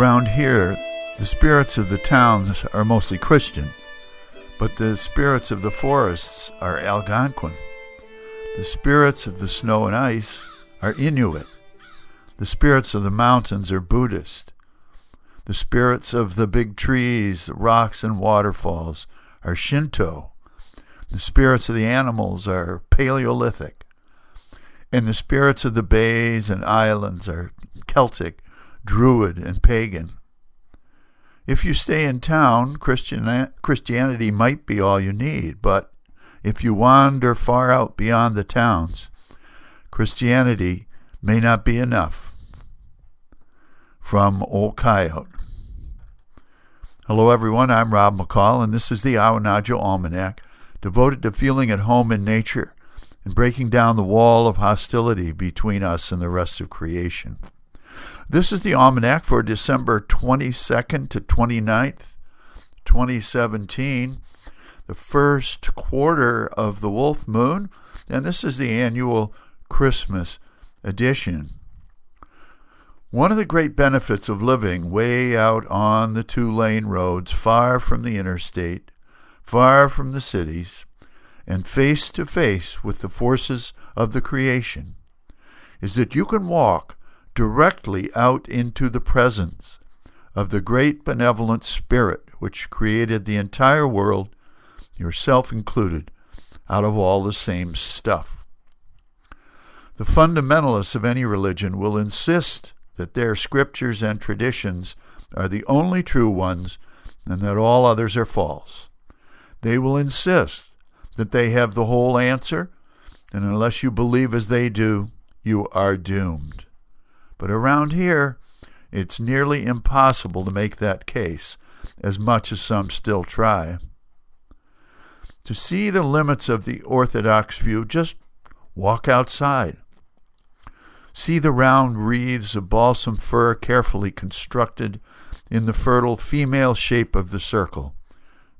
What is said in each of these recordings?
Around here, the spirits of the towns are mostly Christian, but the spirits of the forests are Algonquin. The spirits of the snow and ice are Inuit. The spirits of the mountains are Buddhist. The spirits of the big trees, rocks, and waterfalls are Shinto. The spirits of the animals are Paleolithic. And the spirits of the bays and islands are Celtic, Druid, and pagan. If you stay in town, Christian, Christianity might be all you need, but if you wander far out beyond the towns, Christianity may not be enough. From Old Coyote. Hello, everyone. I'm Rob McCall, and this is the Awanadjo Almanac, devoted to feeling at home in nature and breaking down the wall of hostility between us and the rest of creation. This is the almanac for December 22nd to 29th, 2017, the first quarter of the Wolf Moon, and this is the annual Christmas edition. One of the great benefits of living way out on the two lane roads, far from the interstate, far from the cities, and face to face with the forces of the creation, is that you can walk directly out into the presence of the great benevolent Spirit which created the entire world, yourself included, out of all the same stuff. The fundamentalists of any religion will insist that their scriptures and traditions are the only true ones and that all others are false. They will insist that they have the whole answer, and unless you believe as they do, you are doomed. But around here, it's nearly impossible to make that case, as much as some still try. To see the limits of the Orthodox view, just walk outside. See the round wreaths of balsam fir carefully constructed in the fertile female shape of the circle,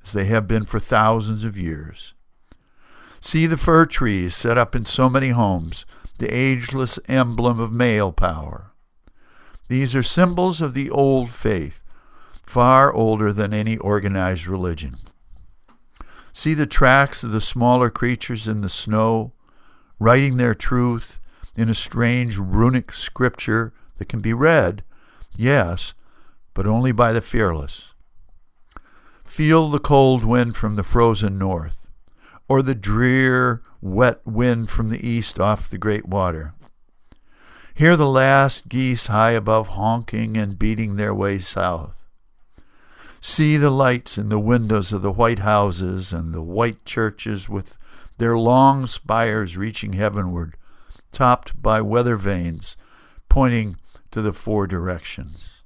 as they have been for thousands of years. See the fir trees set up in so many homes, the ageless emblem of male power. These are symbols of the old faith, far older than any organized religion. See the tracks of the smaller creatures in the snow, writing their truth in a strange runic scripture that can be read, yes, but only by the fearless. Feel the cold wind from the frozen north, or the drear, wet wind from the east off the great water. Hear the last geese high above honking and beating their way south. See the lights in the windows of the white houses and the white churches with their long spires reaching heavenward, topped by weather vanes pointing to the four directions.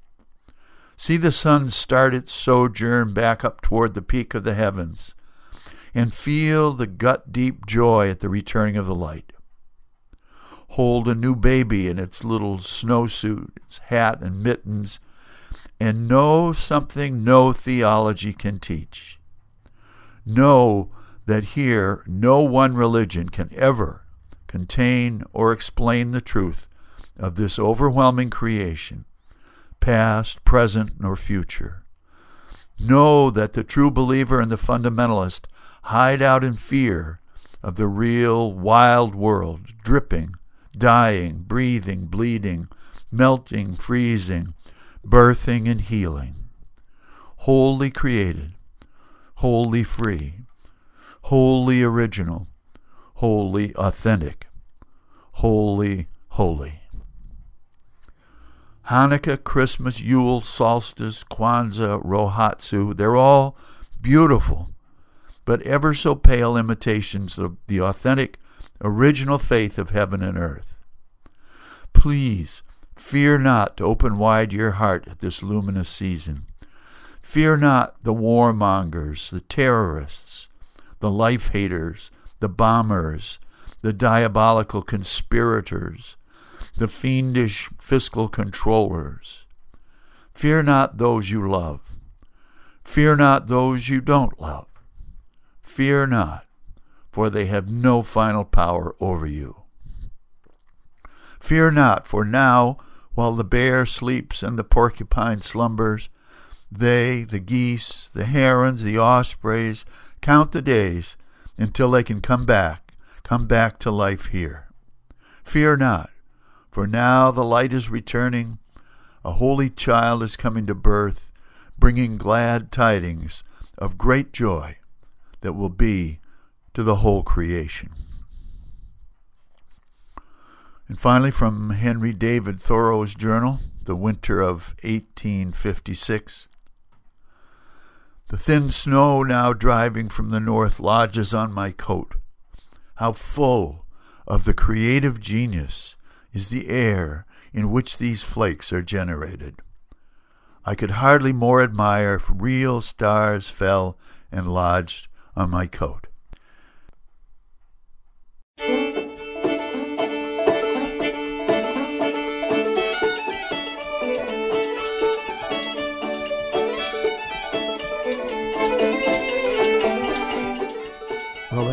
See the sun start its sojourn back up toward the peak of the heavens, and feel the gut deep joy at the returning of the light hold a new baby in its little snowsuit, its hat and mittens, and know something no theology can teach. Know that here no one religion can ever contain or explain the truth of this overwhelming creation, past, present, nor future. Know that the true believer and the fundamentalist hide out in fear of the real wild world dripping dying, breathing, bleeding, melting, freezing, birthing, and healing. Wholly created, wholly free, wholly original, wholly authentic, wholly holy. Hanukkah, Christmas, Yule, Solstice, Kwanzaa, Rohatsu, they're all beautiful, but ever so pale imitations of the authentic original faith of heaven and earth. Please, fear not to open wide your heart at this luminous season. Fear not the warmongers, the terrorists, the life haters, the bombers, the diabolical conspirators, the fiendish fiscal controllers. Fear not those you love. Fear not those you don't love. Fear not for they have no final power over you. Fear not, for now while the bear sleeps and the porcupine slumbers, they, the geese, the herons, the ospreys, count the days until they can come back, come back to life here. Fear not, for now the light is returning, a holy child is coming to birth, bringing glad tidings of great joy that will be to the whole creation. And finally, from Henry David Thoreau's journal, the winter of 1856. The thin snow now driving from the north lodges on my coat. How full of the creative genius is the air in which these flakes are generated. I could hardly more admire if real stars fell and lodged on my coat.